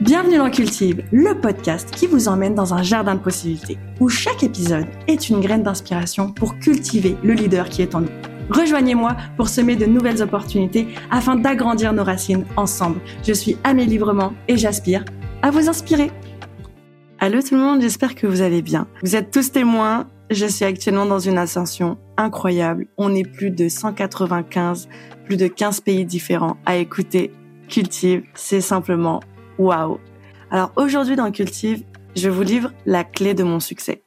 Bienvenue dans Cultive, le podcast qui vous emmène dans un jardin de possibilités, où chaque épisode est une graine d'inspiration pour cultiver le leader qui est en nous. Rejoignez-moi pour semer de nouvelles opportunités afin d'agrandir nos racines ensemble. Je suis Amélie Librement et j'aspire à vous inspirer. Allô tout le monde, j'espère que vous allez bien. Vous êtes tous témoins, je suis actuellement dans une ascension incroyable. On est plus de 195, plus de 15 pays différents à écouter Cultive. C'est simplement waouh. Alors aujourd'hui dans Cultive, je vous livre la clé de mon succès.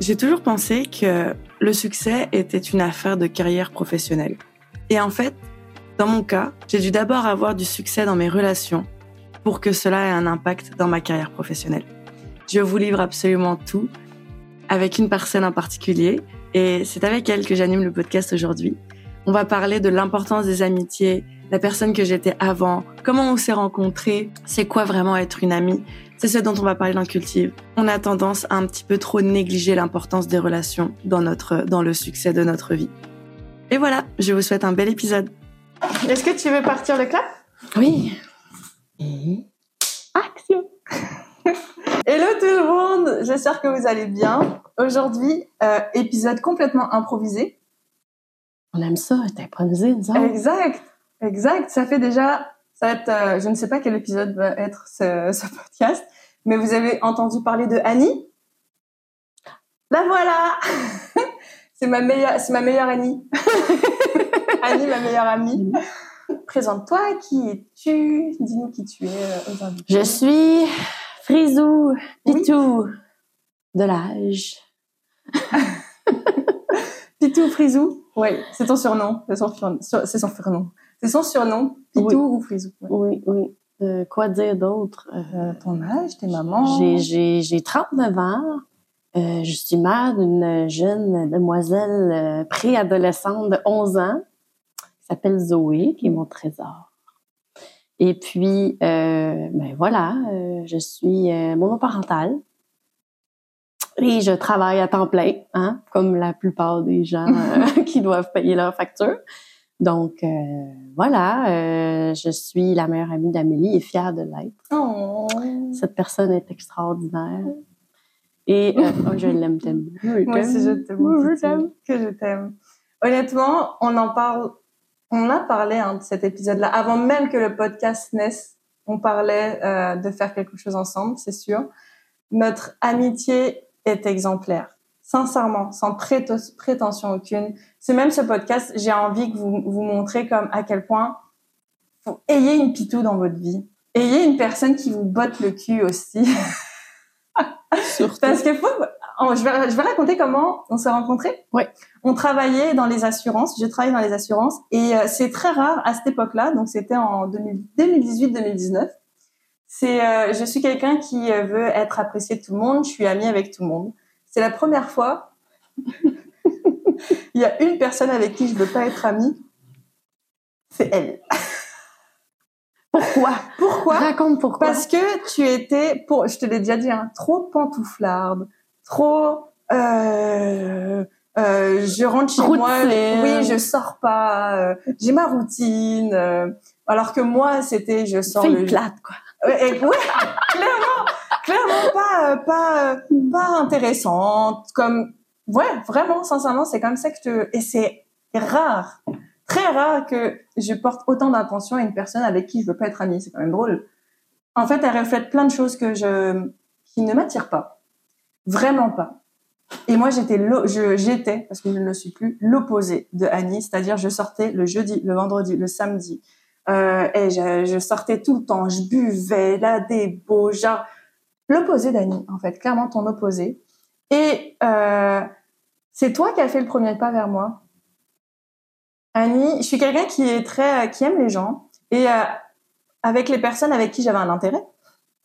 J'ai toujours pensé que le succès était une affaire de carrière professionnelle. Et en fait, dans mon cas, j'ai dû d'abord avoir du succès dans mes relations pour que cela ait un impact dans ma carrière professionnelle. Je vous livre absolument tout avec une personne en particulier et c'est avec elle que j'anime le podcast aujourd'hui. On va parler de l'importance des amitiés, la personne que j'étais avant, comment on s'est rencontrés, c'est quoi vraiment être une amie. C'est ce dont on va parler dans Cultive. On a tendance à un petit peu trop négliger l'importance des relations dans notre, dans le succès de notre vie. Et voilà, je vous souhaite un bel épisode. Est-ce que tu veux partir le clap? Oui. Et action Hello tout le monde, j'espère que vous allez bien. Aujourd'hui, euh, épisode complètement improvisé. On aime ça, être improvisé, nous Exact. Exact. Ça fait déjà, ça va être, euh, je ne sais pas quel épisode va être ce, ce, podcast, mais vous avez entendu parler de Annie? La voilà. c'est ma meilleure, c'est ma meilleure Annie. Annie, ma meilleure amie. Présente-toi. Qui es-tu? Dis-nous qui tu es euh, invités. Je suis Frisou Pitou de l'âge. Pitou Frisou. Oui, c'est ton surnom. C'est son, c'est son surnom. C'est son surnom, Pitou ou Frisou. Oui, oui. Euh, quoi dire d'autre? Euh, ton âge, tes mamans? J'ai, j'ai, 39 ans. Euh, je suis mère d'une jeune demoiselle euh, préadolescente de 11 ans qui s'appelle Zoé, qui est mon trésor. Et puis, euh, ben voilà, je suis monoparentale. Et je travaille à temps plein, hein, comme la plupart des gens qui doivent payer leurs factures. Donc, euh, voilà, euh, je suis la meilleure amie d'Amélie et fière de l'être. Oh. Cette personne est extraordinaire. Et euh, oh, je l'aime tellement. Moi aussi, je t'aime. Que je t'aime. Honnêtement, on en parle, on a parlé hein, de cet épisode-là. Avant même que le podcast naisse, on parlait euh, de faire quelque chose ensemble, c'est sûr. Notre amitié est exemplaire sincèrement, sans prétention aucune. C'est même ce podcast, j'ai envie que vous vous montrez comme à quel point faut ayez une pitou dans votre vie. Ayez une personne qui vous botte le cul aussi. Surtout. Parce que faut, oh, je vais, je vais raconter comment on s'est rencontrés. Oui. On travaillait dans les assurances. J'ai travaillé dans les assurances et euh, c'est très rare à cette époque-là. Donc c'était en 2018-2019. C'est, euh, je suis quelqu'un qui euh, veut être apprécié de tout le monde. Je suis amie avec tout le monde. C'est la première fois. Il y a une personne avec qui je veux pas être amie. C'est elle. Pourquoi? Pourquoi? Raconte pourquoi. Parce que tu étais, pour, je te l'ai déjà dit, hein, trop pantouflarde, trop. Euh, euh, je rentre chez moi, oui, je sors pas, euh, j'ai ma routine. Euh, alors que moi, c'était, je sors le plate quoi. Ouais, clairement clairement pas euh, pas euh, pas intéressante comme ouais vraiment sincèrement c'est comme ça que je et c'est rare très rare que je porte autant d'attention à une personne avec qui je veux pas être amie. C'est quand même drôle. En fait elle reflète plein de choses que je qui ne m'attirent pas. Vraiment pas. Et moi j'étais j'étais parce que je ne le suis plus l'opposé de Annie c'est-à-dire je sortais le jeudi le vendredi le samedi euh, et je, je sortais tout le temps je buvais des beaux genre l'opposé d'Annie, en fait, clairement ton opposé. Et euh, c'est toi qui as fait le premier pas vers moi. Annie, je suis quelqu'un qui est très, qui aime les gens et euh, avec les personnes avec qui j'avais un intérêt,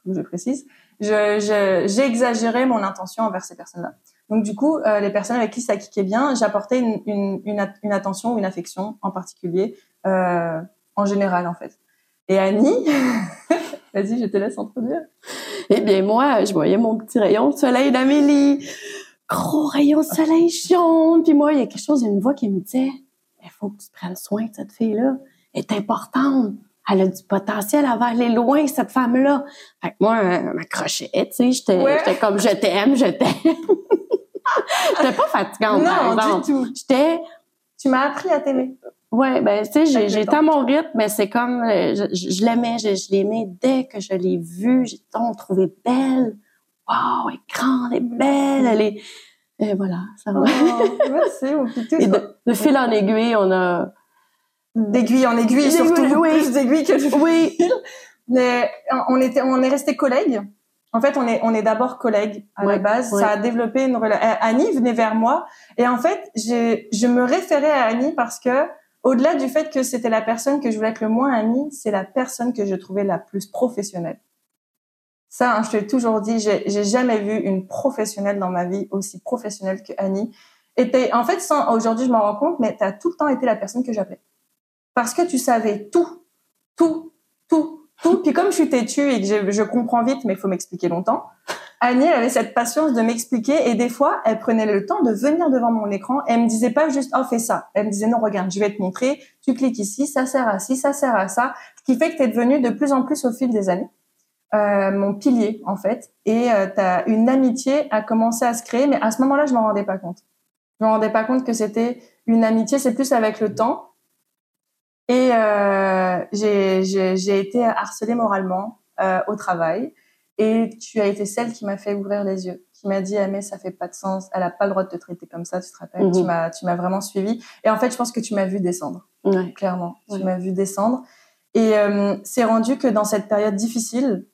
je précise, je, j'ai exagéré mon intention envers ces personnes-là. Donc du coup, euh, les personnes avec qui ça kickait bien, j'apportais une, une, une, une, attention ou une affection en particulier, euh, en général en fait. Et Annie, vas-y, je te laisse introduire. Eh bien, moi, je voyais mon petit rayon de soleil d'Amélie. Gros rayon de soleil jaune. Puis moi, il y a quelque chose, une voix qui me disait, il faut que tu prennes soin de cette fille-là. Elle est importante. elle a du potentiel, elle va aller loin, cette femme-là. Fait que moi, elle m'accrochait, tu sais, j'étais, Ouais. j'étais comme, je t'aime, je t'aime. j'étais pas fatigante, par non, exemple. du tout. J'étais, Tu m'as appris à t'aimer. Ouais, ben, tu sais, j'étais à mon rythme, mais c'est comme, euh, je, l'aimais, je, je l'aimais dès que je l'ai vue, j'ai on l'a trouvée belle. Wow, elle est grande, elle est belle, elle est, et voilà, ça va. Oh, merci. Et de, de fil en aiguille, on a, D'aiguille en aiguille, surtout oui. plus d'aiguille que de oui, fil. Mais on était, on est resté collègues. En fait, on est, on est d'abord collègues à la base. ouais. Ça a développé une relation. Annie venait vers moi et en fait, je me référais à Annie parce que au-delà du fait que c'était la personne que je voulais être le moins amie, c'est la personne que je trouvais la plus professionnelle. Ça, hein, je te l'ai toujours dit, j'ai, jamais vu une professionnelle dans ma vie aussi professionnelle que Annie. Et en fait, aujourd'hui, je m'en rends compte, mais tu as tout le temps été la personne que j'appelais. Parce que tu savais tout, tout, tout, tout. Puis comme je suis têtue et que je comprends vite, mais il faut m'expliquer longtemps, Annie, elle avait cette patience de m'expliquer et des fois, elle prenait le temps de venir devant mon écran et elle me disait pas juste, oh, fais ça. Elle me disait, non, regarde, je vais te montrer, tu cliques ici, ça sert à ci, ça sert à ça. Ce qui fait que tu es devenu de plus en plus au fil des années. Euh, mon pilier en fait et euh, une amitié a commencé à se créer mais à ce moment-là je m'en rendais pas compte je me rendais pas compte que c'était une amitié c'est plus avec le temps et euh, j'ai été harcelée moralement euh, au travail et tu as été celle qui m'a fait ouvrir les yeux qui m'a dit ah, mais ça fait pas de sens elle a pas le droit de te traiter comme ça tu te rappelles? Mhm. tu m'as tu m'as vraiment suivi et en fait je pense que tu m'as vu descendre ouais. clairement. Ouais. Tu m'as vu descendre. Et euh, c'est rendu que dans cette période difficile,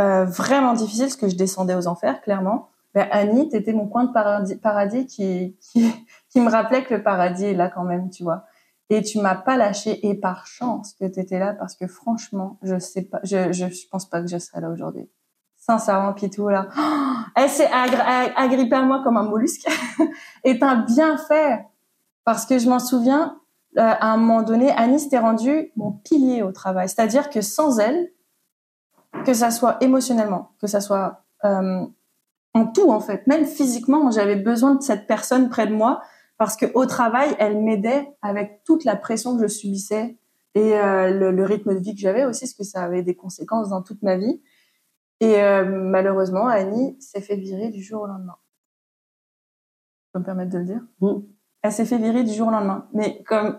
euh, vraiment difficile, parce que je descendais aux enfers, clairement, ben, Annie, t'étais mon coin de paradis, paradis qui, qui, qui me rappelait que le paradis est là quand même, tu vois. Et tu m'as pas lâché, et par chance que t'étais là, parce que franchement, je sais pas, je, je, je pense pas que je serais là aujourd'hui. Sincèrement, Pitou, là. Oh, elle s'est agri- ag- agrippée à moi comme un mollusque. et t'as bien fait. Parce que je m'en souviens, euh, à un moment donné, Annie s'était rendue mon pilier au travail. C'est-à-dire que sans elle, que ça soit émotionnellement, que ça soit euh, en tout en fait, même physiquement, j'avais besoin de cette personne près de moi parce que au travail, elle m'aidait avec toute la pression que je subissais et euh, le rythme de vie que j'avais aussi, parce que ça avait des conséquences dans toute ma vie. Et euh, malheureusement, Annie s'est fait virer du jour au lendemain. Je peux me permettre de le dire? Mm. Elle s'est fait virer du jour au lendemain. Mais comme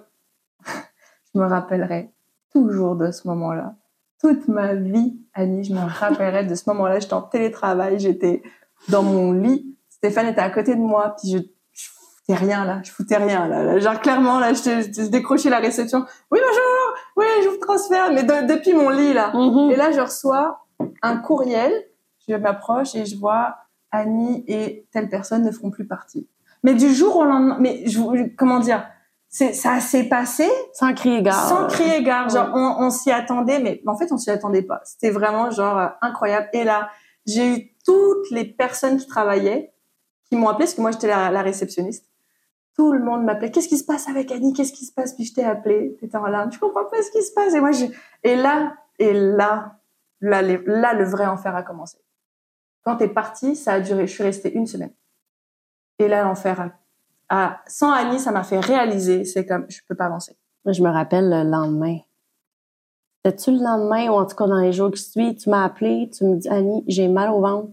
je me rappellerai toujours de ce moment-là, toute ma vie, Annie, je me rappellerai de ce moment-là. J'étais en télétravail, j'étais dans mon lit. Stéphane était à côté de moi, puis je, je foutais rien là, je foutais rien là. là. Genre clairement là, je, je, je décrochais la réception. Oui bonjour, oui je vous transfère, mais de- depuis mon lit là. Mhm. Et là, je reçois un courriel. Je m'approche et je vois Annie et telle personne ne feront plus partie. Mais du jour au lendemain, mais je, comment dire, ça s'est passé Sans crier gare. sans crier gare. Genre, Ouais. on, on s'y attendait, mais en fait, on s'y attendait pas. C'était vraiment genre euh, incroyable. Et là, j'ai eu toutes les personnes qui travaillaient qui m'ont appelé parce que moi j'étais la, la réceptionniste. Tout le monde m'appelait. Qu'est-ce qui se passe avec Annie? Qu'est-ce qui se passe? Puis je t'ai appelé. T'étais en larmes. Je comprends pas ce qui se passe? Et moi, je... et là, et là, là, les- là, le vrai enfer a commencé. Quand t'es partie, ça a duré. Je suis restée une semaine. Et là, l'enfer a, a- sans Annie, ça m'a fait réaliser. C'est comme, je peux pas avancer. Moi, je me rappelle le lendemain. C'était-tu le lendemain ou en tout cas dans les jours qui suivent, tu m'as appelé, tu me dis Annie, j'ai mal au ventre.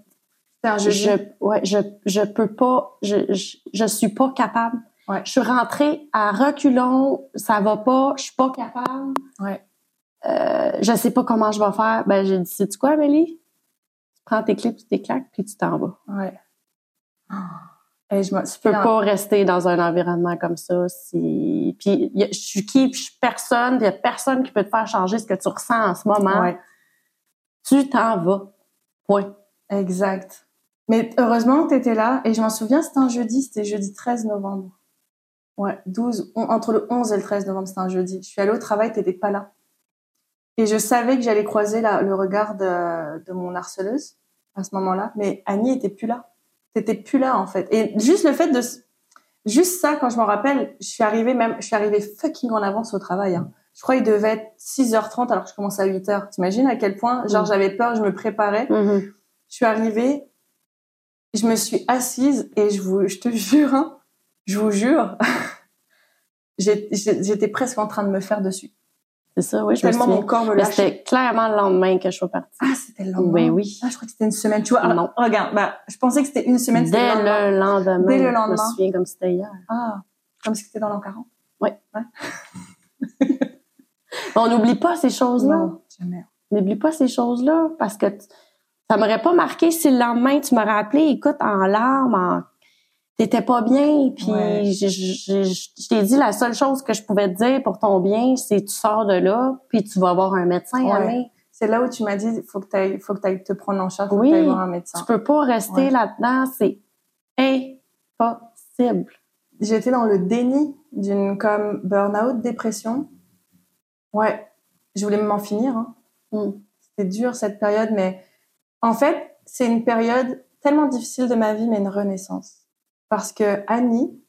Un jeudi. Je, ouais, je, je peux pas, je, je, je suis pas capable. Ouais. Je suis rentrée à reculons, ça va pas, je suis pas capable. Ouais. Euh, je sais pas comment je vais faire. Ben, j'ai dit, sais-tu quoi, Amélie? Tu prends tes clés, tu t'éclaques, puis tu t'en vas. Ouais. Et je me Tu peux pas rester dans un environnement comme ça. Si... Puis, y a- je suis qui? Puis je suis personne. Il y a personne qui peut te faire changer ce que tu ressens en ce moment. Ouais, Tu t'en vas. Point. exact. Mais heureusement que tu étais là. Et je m'en souviens, c'était un jeudi, c'était jeudi 13 novembre. Ouais, 12, on- entre le 11 et le 13 novembre, c'était un jeudi. Je suis allée au travail, t'étais pas là. Et je savais que j'allais croiser la- le regard de, de mon harceleuse à ce moment-là. Mais Annie était plus là. T'étais plus là, en fait. Et juste le fait de... Juste ça, quand je m'en rappelle, je suis arrivée même... Je suis arrivée fucking en avance au travail. Hein. Je crois qu'il devait être 6h30 alors que je commençais à 8h. T'imagines à quel point, genre, Mm. j'avais peur, je me préparais. Mhm. Je suis arrivée, je me suis assise et je vous, je te jure, hein, je vous jure, j'étais presque en train de me faire dessus. C'est ça, oui, je Tellement mon corps me lâchait. c'était clairement le lendemain que je suis partie. Ah, c'était le lendemain? Ben oui. Ah, je crois que c'était une semaine. Tu vois, Non. ah, regarde, bah, je pensais que c'était une semaine. Dès lendemain. le lendemain. Dès le Je me lendemain. souviens comme c'était hier. Ah, comme si c'était dans l'an 40. On n'oublie pas ces choses-là. Non, jamais. N'oublie pas ces choses-là parce que ça m'aurait pas marqué si le lendemain tu m'aurais appelé, écoute, en larmes, en... t'étais pas bien, puis Ouais. je, je- je- je t'ai dit la seule chose que je pouvais te dire pour ton bien, c'est tu sors de là, puis tu vas voir un médecin. Ouais. C'est là où tu m'as dit, faut que tu faut que tu te prendre en charge, faut Oui. que tu voir un médecin. Tu peux pas rester Ouais. là-dedans, c'est impossible. J'étais dans le déni d'une comme burn-out, dépression. Ouais, je voulais m'en finir. Hein. Mm. C'était dur cette période, mais en fait, c'est une période tellement difficile de ma vie, mais une renaissance. Parce que Annie,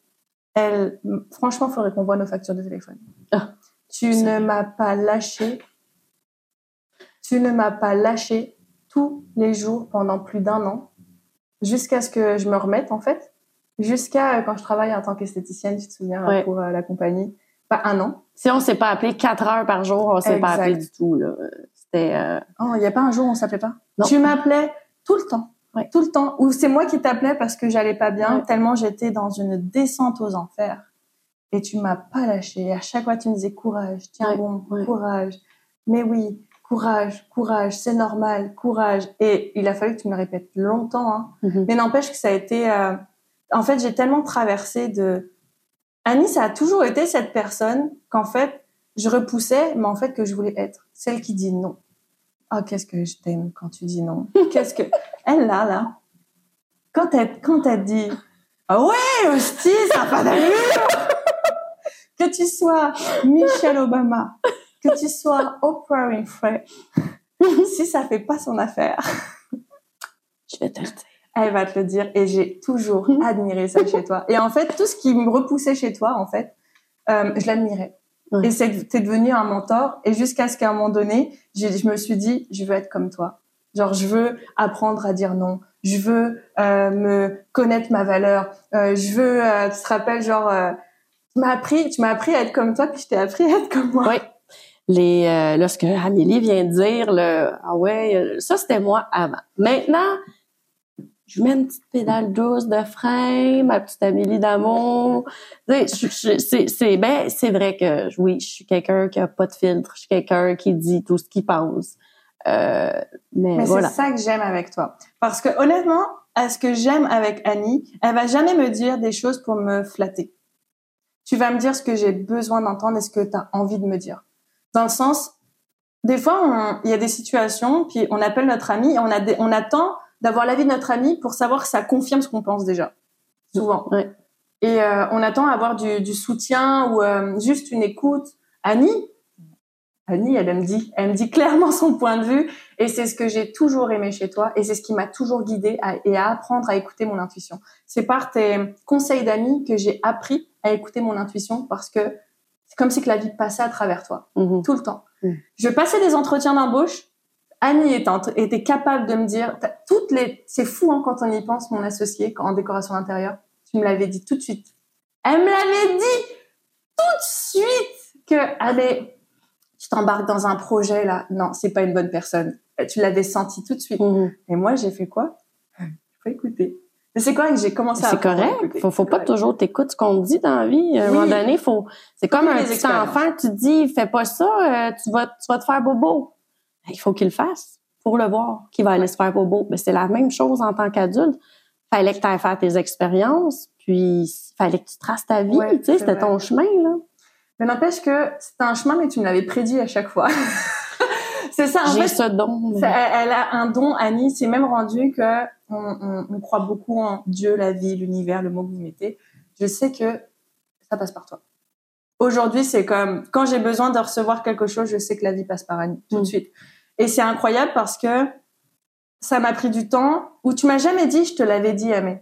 elle, franchement, faudrait qu'on voit nos factures de téléphone. Ah, tu ne m'as pas lâché. Tu ne m'as pas lâché tous les jours pendant plus d'un an, jusqu'à ce que je me remette, en fait. Jusqu'à euh, quand je travaille en tant qu'esthéticienne, tu te souviens, Ouais. pour euh, la compagnie. Pas un an. Si on s'est pas appelé quatre heures par jour, on s'est pas appelé du tout. là. C'était euh, Oh, il n'y a pas un jour où on s'appelait pas? Non. Tu m'appelais tout le temps. Ouais. Tout le temps. Ou c'est moi qui t'appelais parce que j'allais pas bien, Ouais. tellement j'étais dans une descente aux enfers. Et tu m'as pas lâché. À chaque fois, tu me disais courage, tiens Ouais, bon, courage. Mais oui, courage, courage, c'est normal, courage. Et il a fallu que tu me le répètes longtemps. Hein. mhm. Mais n'empêche que ça a été. euh, En fait, j'ai tellement traversé de. Annie, ça a toujours été cette personne qu'en fait, je repoussais, mais en fait, que je voulais être. Celle qui dit non. Oh, qu'est-ce que je t'aime quand tu dis non. Qu'est-ce que. Elle, là, là. Quand elle, quand elle dit. Ah ouais, hostie, ça n'a pas d'allure! que tu sois Michelle Obama, que tu sois Oprah Winfrey, si ça fait pas son affaire, Je vais te le dire. elle va te le dire et j'ai toujours admiré ça chez toi. Et en fait, tout ce qui me repoussait chez toi, en fait, euh, je l'admirais. Ouais. Et c'est t'es devenu un mentor. Et jusqu'à ce qu'à un moment donné, j'ai- je me suis dit, je veux être comme toi. Genre, je veux apprendre à dire non. Je veux euh, me connaître ma valeur. Euh, je veux, euh, tu te rappelles, genre, euh, tu m'as appris, tu m'as appris à être comme toi, puis je t'ai appris à être comme moi. Oui. Les, euh, là, ce que Amélie vient de dire, le, ah ouais, ça c'était moi avant. Maintenant, je mets une petite pédale douce de frein, ma petite Amélie d'amour. C'est c'est ben, c'est vrai que oui, je suis quelqu'un qui a pas de filtre, je suis quelqu'un qui dit tout ce qu'il pense. Euh, mais, Mais voilà. c'est ça que j'aime avec toi. Parce que honnêtement, à ce que j'aime avec Annie, elle va jamais me dire des choses pour me flatter. Tu vas me dire ce que j'ai besoin d'entendre et ce que tu as envie de me dire. Dans le sens, des fois, il y a des situations, puis on appelle notre ami et on, a des- on attend d'avoir l'avis de notre ami pour savoir que ça confirme ce qu'on pense déjà. Souvent. Ouais. Et euh, on attend à avoir du, du soutien ou euh, juste une écoute. Annie, Annie, elle me dit, elle me dit clairement son point de vue, et c'est ce que j'ai toujours aimé chez toi, et c'est ce qui m'a toujours guidée à, et à apprendre à écouter mon intuition. C'est par tes conseils d'amis que j'ai appris à écouter mon intuition, parce que c'est comme si que la vie passait à travers toi, Mhm. tout le temps. Mm. Je passais des entretiens d'embauche, Annie était, capable de me dire, toutes les, c'est fou hein, quand on y pense, mon associé, en décoration intérieure, tu me l'avais dit tout de suite. Elle me l'avait dit tout de suite que, allez, tu t'embarques dans un projet là, non, c'est pas une bonne personne. Tu l'avais senti tout de suite. Mhm. Et moi, j'ai fait quoi? Faut écouter. Mais c'est correct, j'ai commencé à C'est correct. écouter. Faut, faut pas correct. toujours t'écouter ce qu'on te dit dans la vie. À un Oui. moment donné, faut. C'est comme un petit enfant, tu te dis, fais pas ça, euh, tu vas, tu vas te faire bobo. Ben, Il faut qu'il le fasse pour le voir, qu'il va aller se faire bobo. Mais c'est la même chose en tant qu'adulte. Fallait que tu ailles faire tes expériences, puis fallait que tu traces ta vie. Ouais, tu sais, c'était ton chemin là. Mais n'empêche que c'est un chemin, mais tu me l'avais prédit à chaque fois. c'est ça, en J'ai fait. ce don. mais- ça- elle a un don, Annie. C'est même rendu que on, on- on croit beaucoup en Dieu, la vie, l'univers, le mot que vous mettez. Je sais que ça passe par toi. Aujourd'hui, c'est comme quand j'ai besoin de recevoir quelque chose, je sais que la vie passe par Annie tout de Mm. suite. Et c'est incroyable parce que ça m'a pris du temps. Où tu m'as jamais dit, je te l'avais dit, Amé.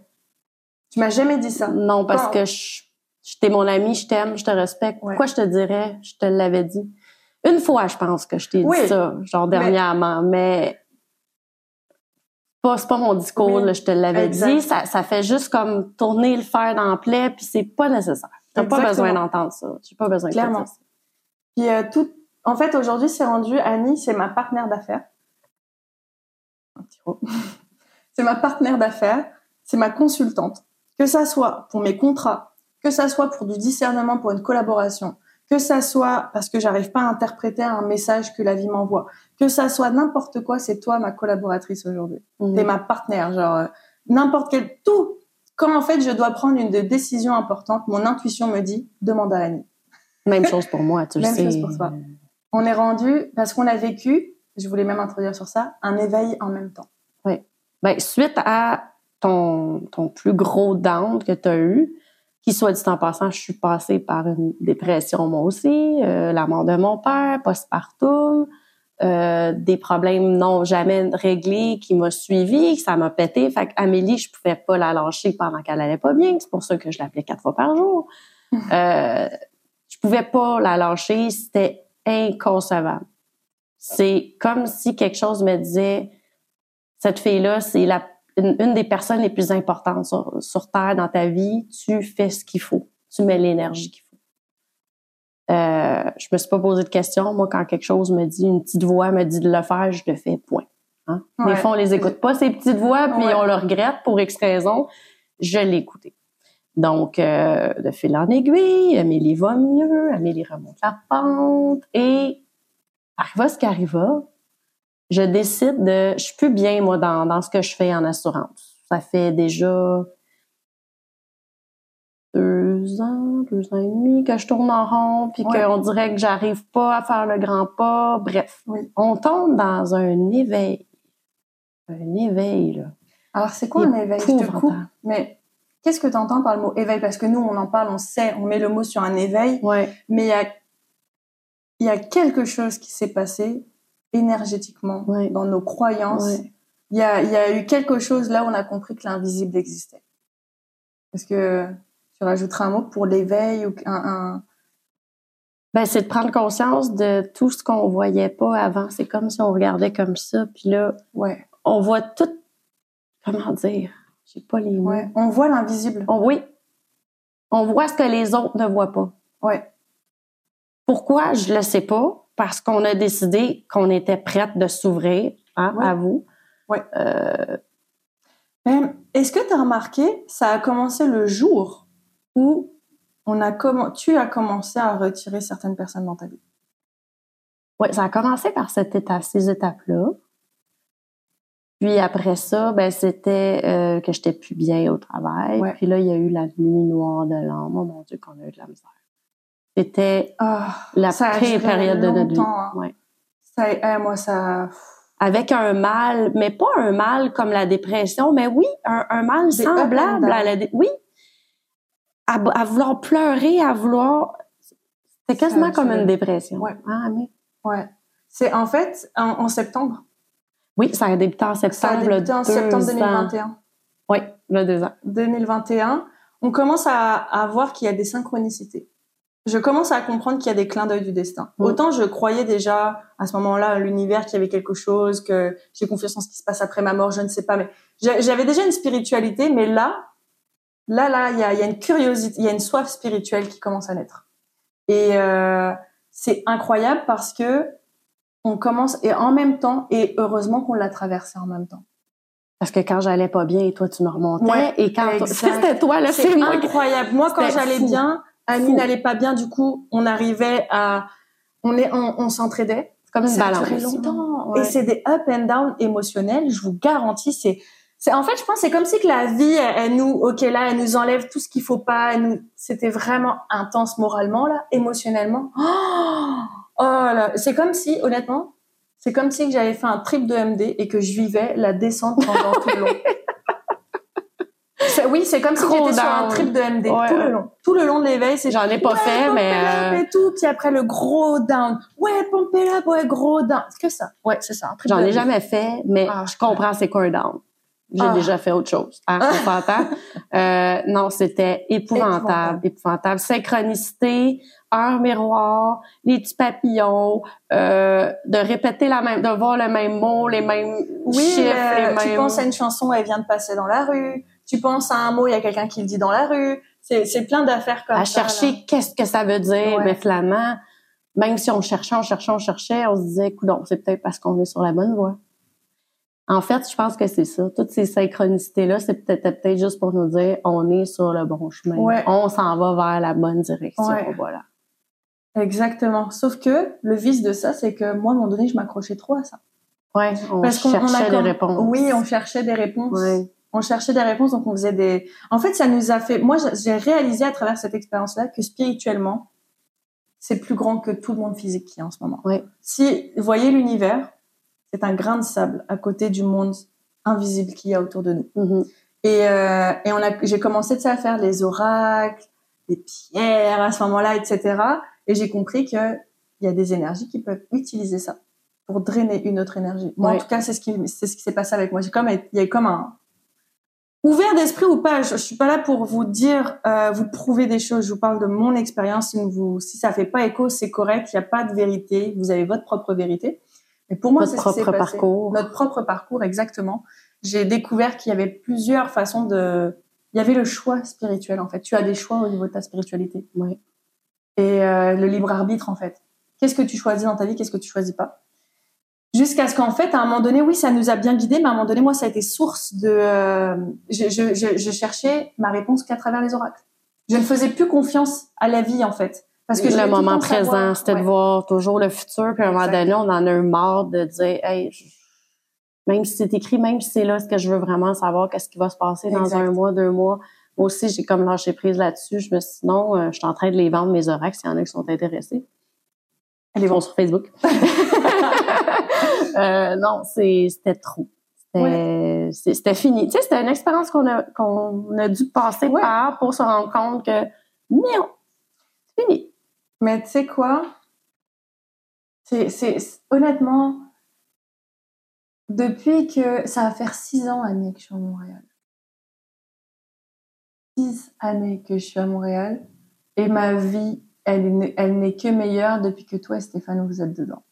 Tu m'as jamais dit ça. Non, parce que je, je- t'es mon ami, je t'aime, je te respecte. Ouais. Pourquoi je te dirais? Je te l'avais dit? Une fois, je pense que je t'ai Oui. dit ça, genre Mais- dernièrement, mais pas, c'est pas mon discours, là, je te l'avais dit. Ça, ça fait juste comme tourner le fer dans le plaie, puis c'est pas nécessaire. T'as pas besoin d'entendre ça. J'ai pas besoin de Clairement. dire ça. Puis euh, tout, En fait, aujourd'hui, c'est rendu Annie, c'est ma partenaire d'affaires. Un petit c'est ma partenaire d'affaires, c'est ma consultante. Que ça soit pour mes contrats, que ça soit pour du discernement, pour une collaboration, que ça soit parce que j'arrive pas à interpréter un message que la vie m'envoie, que ça soit n'importe quoi, c'est toi ma collaboratrice aujourd'hui. Mhm. T'es ma partenaire, genre euh, n'importe quel tout. Quand en fait je dois prendre une décision importante, mon intuition me dit demande à Annie. Même chose pour moi, tu Même sais. chose pour toi. On est rendu parce qu'on a vécu, je voulais même introduire sur ça, un éveil en même temps. Ben, suite à ton, ton plus gros down que tu as eu, qui soit dit en passant, je suis passée par une dépression moi aussi, euh, la mort de mon père, postpartum, euh, des problèmes non jamais réglés qui m'a suivi, ça m'a pété. Fait qu'Amélie, je pouvais pas la lâcher pendant qu'elle allait pas bien. C'est pour ça que je l'appelais quatre fois par jour. Euh, je pouvais pas la lâcher. C'était inconcevable. C'est comme si quelque chose me disait, cette fille-là, c'est la, une, une des personnes les plus importantes sur, sur Terre dans ta vie. Tu fais ce qu'il faut. Tu mets l'énergie qu'il faut. Euh, je me suis pas posé de questions. Moi, quand quelque chose me dit, une petite voix me dit de le faire, je le fais, point. Hein? Des fois, on les écoute pas, ces petites voix, puis Ouais. on le regrette pour X raison. Je l'ai écouté. Donc, euh, de fil en aiguille, Amélie va mieux, Amélie remonte la pente, et arriva ce qui arriva, je décide de... Je suis plus bien, moi, dans, dans ce que je fais en assurance. Ça fait déjà deux ans, deux ans et demi que je tourne en rond, puis Ouais. qu'on dirait que j'arrive pas à faire le grand pas. Bref, Oui. on tombe dans un éveil. Un éveil, là. Alors c'est quoi un éveil? Je te coupe, mais qu'est-ce que tu entends par le mot éveil? Parce que nous, on en parle, on sait, on met le mot sur un éveil, Ouais. mais il y a, il y a quelque chose qui s'est passé énergétiquement Ouais. dans nos croyances. Ouais. Il y, a, il y a eu quelque chose là où on a compris que l'invisible existait. Est-ce que tu rajouteras un mot pour l'éveil ou un, un... Ben, c'est de prendre conscience de tout ce qu'on voyait pas avant. C'est comme si on regardait comme ça, puis là, Ouais, on voit tout. Comment dire? J'ai pas les mots. ouais. On voit l'invisible. On, oui. On voit ce que les autres ne voient pas. Ouais. Pourquoi? Je le sais pas. Parce qu'on a décidé qu'on était prête de s'ouvrir hein, Ouais. à vous. Ouais. Euh, Même, Est-ce que tu as remarqué, ça a commencé le jour où on a commen- tu as commencé à retirer certaines personnes dans ta vie? ouais, ça a commencé par cette étape, ces étapes-là. Puis après ça, ben c'était euh, que j'étais plus bien au travail. Ouais. Puis là, il y a eu la nuit noire de l'âme. Oh mon Dieu, qu'on a eu de la misère. C'était Ah, la ça a pire duré période de notre vie. hein. Ouais. ça, eh, moi, ça. avec un mal, mais pas un mal comme la dépression, mais oui, un, un mal Des semblable à la oui, à, à vouloir pleurer, à vouloir, c'est quasiment comme une dépression. Ouais. Ah, mais- Ouais. C'est en fait en, en septembre. Oui, ça a débuté en Ça a septembre. débuté là, en septembre ans. 2021. Oui, là, deux ans. 2021, on commence à, à voir qu'il y a des synchronicités. Je commence à comprendre qu'il y a des clins d'œil du destin. Autant je croyais déjà à ce moment-là à l'univers qu'il y avait quelque chose, que j'ai confiance en ce qui se passe après ma mort, je ne sais pas, mais j'a- j'avais déjà une spiritualité, mais là, là, là, il y a, y a une curiosité, il y a une soif spirituelle qui commence à naître. Et euh, c'est incroyable parce que on commence et en même temps, et heureusement qu'on l'a traversé en même temps. Parce que quand j'allais pas bien, toi, tu me remontais. Ouais, et quand c'était toi, là, c'est moi. incroyable. Moi, quand j'allais bien, Annie n'allait pas bien. Du coup, on arrivait à, on est, on, on s'entraidait. Comme une Ça balance. duré longtemps. Ouais. Et c'est des up and down émotionnels. Je vous garantis, c'est, c'est, en fait, je pense, c'est comme si que la vie, elle, elle nous, ok, là, elle nous enlève tout ce qu'il faut pas. Elle nous, c'était vraiment intense moralement, là, émotionnellement. Oh, oh là, c'est comme si, honnêtement, c'est comme si j'avais fait un trip de MD et que je vivais la descente pendant tout le long. Oui, c'est comme si j'étais sur un trip de MD Ouais, tout le long. Tout le long de l'éveil, c'est J'en ai pas ouais, fait, mais. euh, et tout. Puis après le gros down. Ouais, pump it up, ouais, gros down. C'est que ça. Ouais, c'est ça. J'en ai jamais fait, mais Ah, je comprends c'est quoi un down. J'ai Ah. déjà fait autre chose. Hein, s'entend? Euh, non, c'était épouvantable, épouvantable. Synchronicité, heure miroir, les petits papillons, euh, de répéter la même, de voir le même mot, les mêmes Oui, chiffres, euh, les tu penses à une chanson, elle vient de passer dans la rue. Tu penses à un mot, il y a quelqu'un qui le dit dans la rue. C'est, plein d'affaires comme à ça. là. chercher qu'est-ce que ça veut dire, Ouais. mais finalement, même si on cherchait, on cherchait, on cherchait, on se disait, écoute, c'est peut-être parce qu'on est sur la bonne voie. En fait, je pense que c'est ça. Toutes ces synchronicités-là, c'est peut-être peut-être juste pour nous dire on est sur le bon chemin. On s'en va vers la bonne direction. Voilà. Exactement. Sauf que le vice de ça, c'est que moi, à un moment donné, je m'accrochais trop à ça. Ouais, on Parce cherchait des réponses. Oui, on cherchait des réponses. On cherchait des réponses, donc on faisait des. En fait, ça nous a fait. Moi, j'ai réalisé à travers cette expérience-là que spirituellement, c'est plus grand que tout le monde physique qui est en ce moment. Oui. Si vous voyez l'univers, c'est un grain de sable à côté du monde invisible qu'il y a autour de nous. Mm-hmm. Et, euh, et on a, j'ai commencé à faire les oracles, les pierres à ce moment-là, etc. Et j'ai compris que il y a des énergies qui peuvent utiliser ça pour drainer une autre énergie. Moi, en tout cas, c'est ce qui, c'est ce qui s'est passé avec moi. J'ai comme, il y a comme un, ouvert d'esprit ou pas, je, je, suis pas là pour vous dire, euh, vous prouver des choses. Je vous parle de mon expérience. Si, vous, si ça fait pas écho, c'est correct. Il n'y a pas de vérité. Vous avez votre propre vérité. Mais pour moi, c'est ce. Notre propre parcours, exactement. J'ai découvert qu'il y avait plusieurs façons de. Il y avait le choix spirituel en fait. Tu as des choix au niveau de ta spiritualité. Oui. Et euh, le libre arbitre en fait. Qu'est-ce que tu choisis dans ta vie Qu'est-ce que tu choisis pas? Jusqu'à ce qu'en fait, à un moment donné, oui, ça nous a bien guidés, mais à un moment donné, moi, ça a été source de. Euh, je, je, je, je, cherchais ma réponse qu'à travers les oracles. Je ne faisais plus confiance à la vie, en fait. Parce que le moment présent, c'était de voir toujours le futur, puis à un moment donné, on en a eu marre de dire, hey, même si c'est écrit, même si c'est là ce que je veux vraiment savoir, qu'est-ce qui va se passer dans un mois, deux mois? Moi aussi, j'ai comme lâché prise là-dessus. Je me suis dit, non, euh, je suis en train de les vendre, mes oracles, s'il y en a qui sont intéressés. Ils vont sur Facebook. euh, non, c'était trop. C'était fini. Tu sais, c'était une expérience qu'on a, qu'on a dû passer par pour se rendre compte que non, c'est fini. Mais tu sais quoi? C'est, honnêtement, depuis que ça va faire six ans, Annie, que je suis à Montréal. Six années que je suis à Montréal et ma vie elle, n'est que meilleure depuis que toi et Stéphane, vous êtes dedans.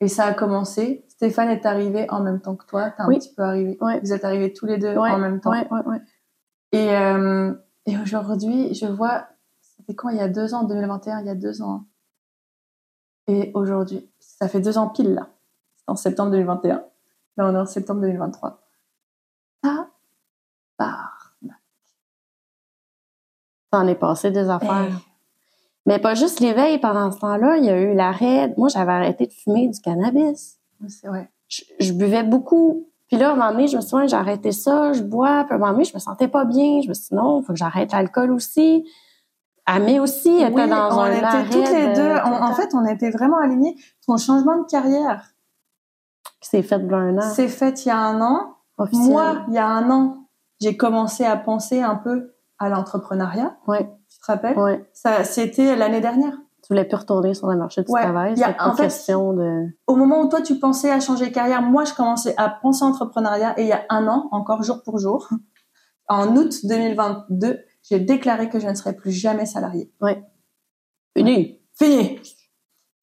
Et ça a commencé. Stéphane est arrivé en même temps que toi. T'es un petit peu arrivé. Vous êtes arrivés tous les deux en même temps. Et, euh, et aujourd'hui, je vois, c'était quand? Il y a deux ans, 2021, il y a deux ans. Et aujourd'hui, ça fait deux ans pile là. C'est en septembre 2021. Là, on est en septembre 2023. Ça part. T'en es passé des affaires. Eh, mais pas juste l'éveil. Pendant ce temps-là, il y a eu l'arrêt. Moi, j'avais arrêté de fumer du cannabis. Vrai. Je, buvais beaucoup. Puis là, à un moment donné, je me suis dit, j'ai arrêté ça, je bois. Puis à un moment donné, je me sentais pas bien. Je me suis dit, non, il faut que j'arrête l'alcool aussi. Amé aussi était dans on un était toutes les deux. en fait, on était vraiment alignés. Ton changement de carrière. C'est fait il un an. C'est fait il y a un an. Moi, il y a un an, j'ai commencé à penser un peu à l'entrepreneuriat. Ouais te rappelles? Oui. Ça, c'était l'année dernière. Tu voulais plus retourner sur le marché du travail. C'est une question de... Au moment où toi, tu pensais à changer de carrière, moi, je commençais à penser à entrepreneuriat et il y a un an, encore jour pour jour, en août 2022, j'ai déclaré que je ne serais plus jamais salariée. Oui. Fini. Fini.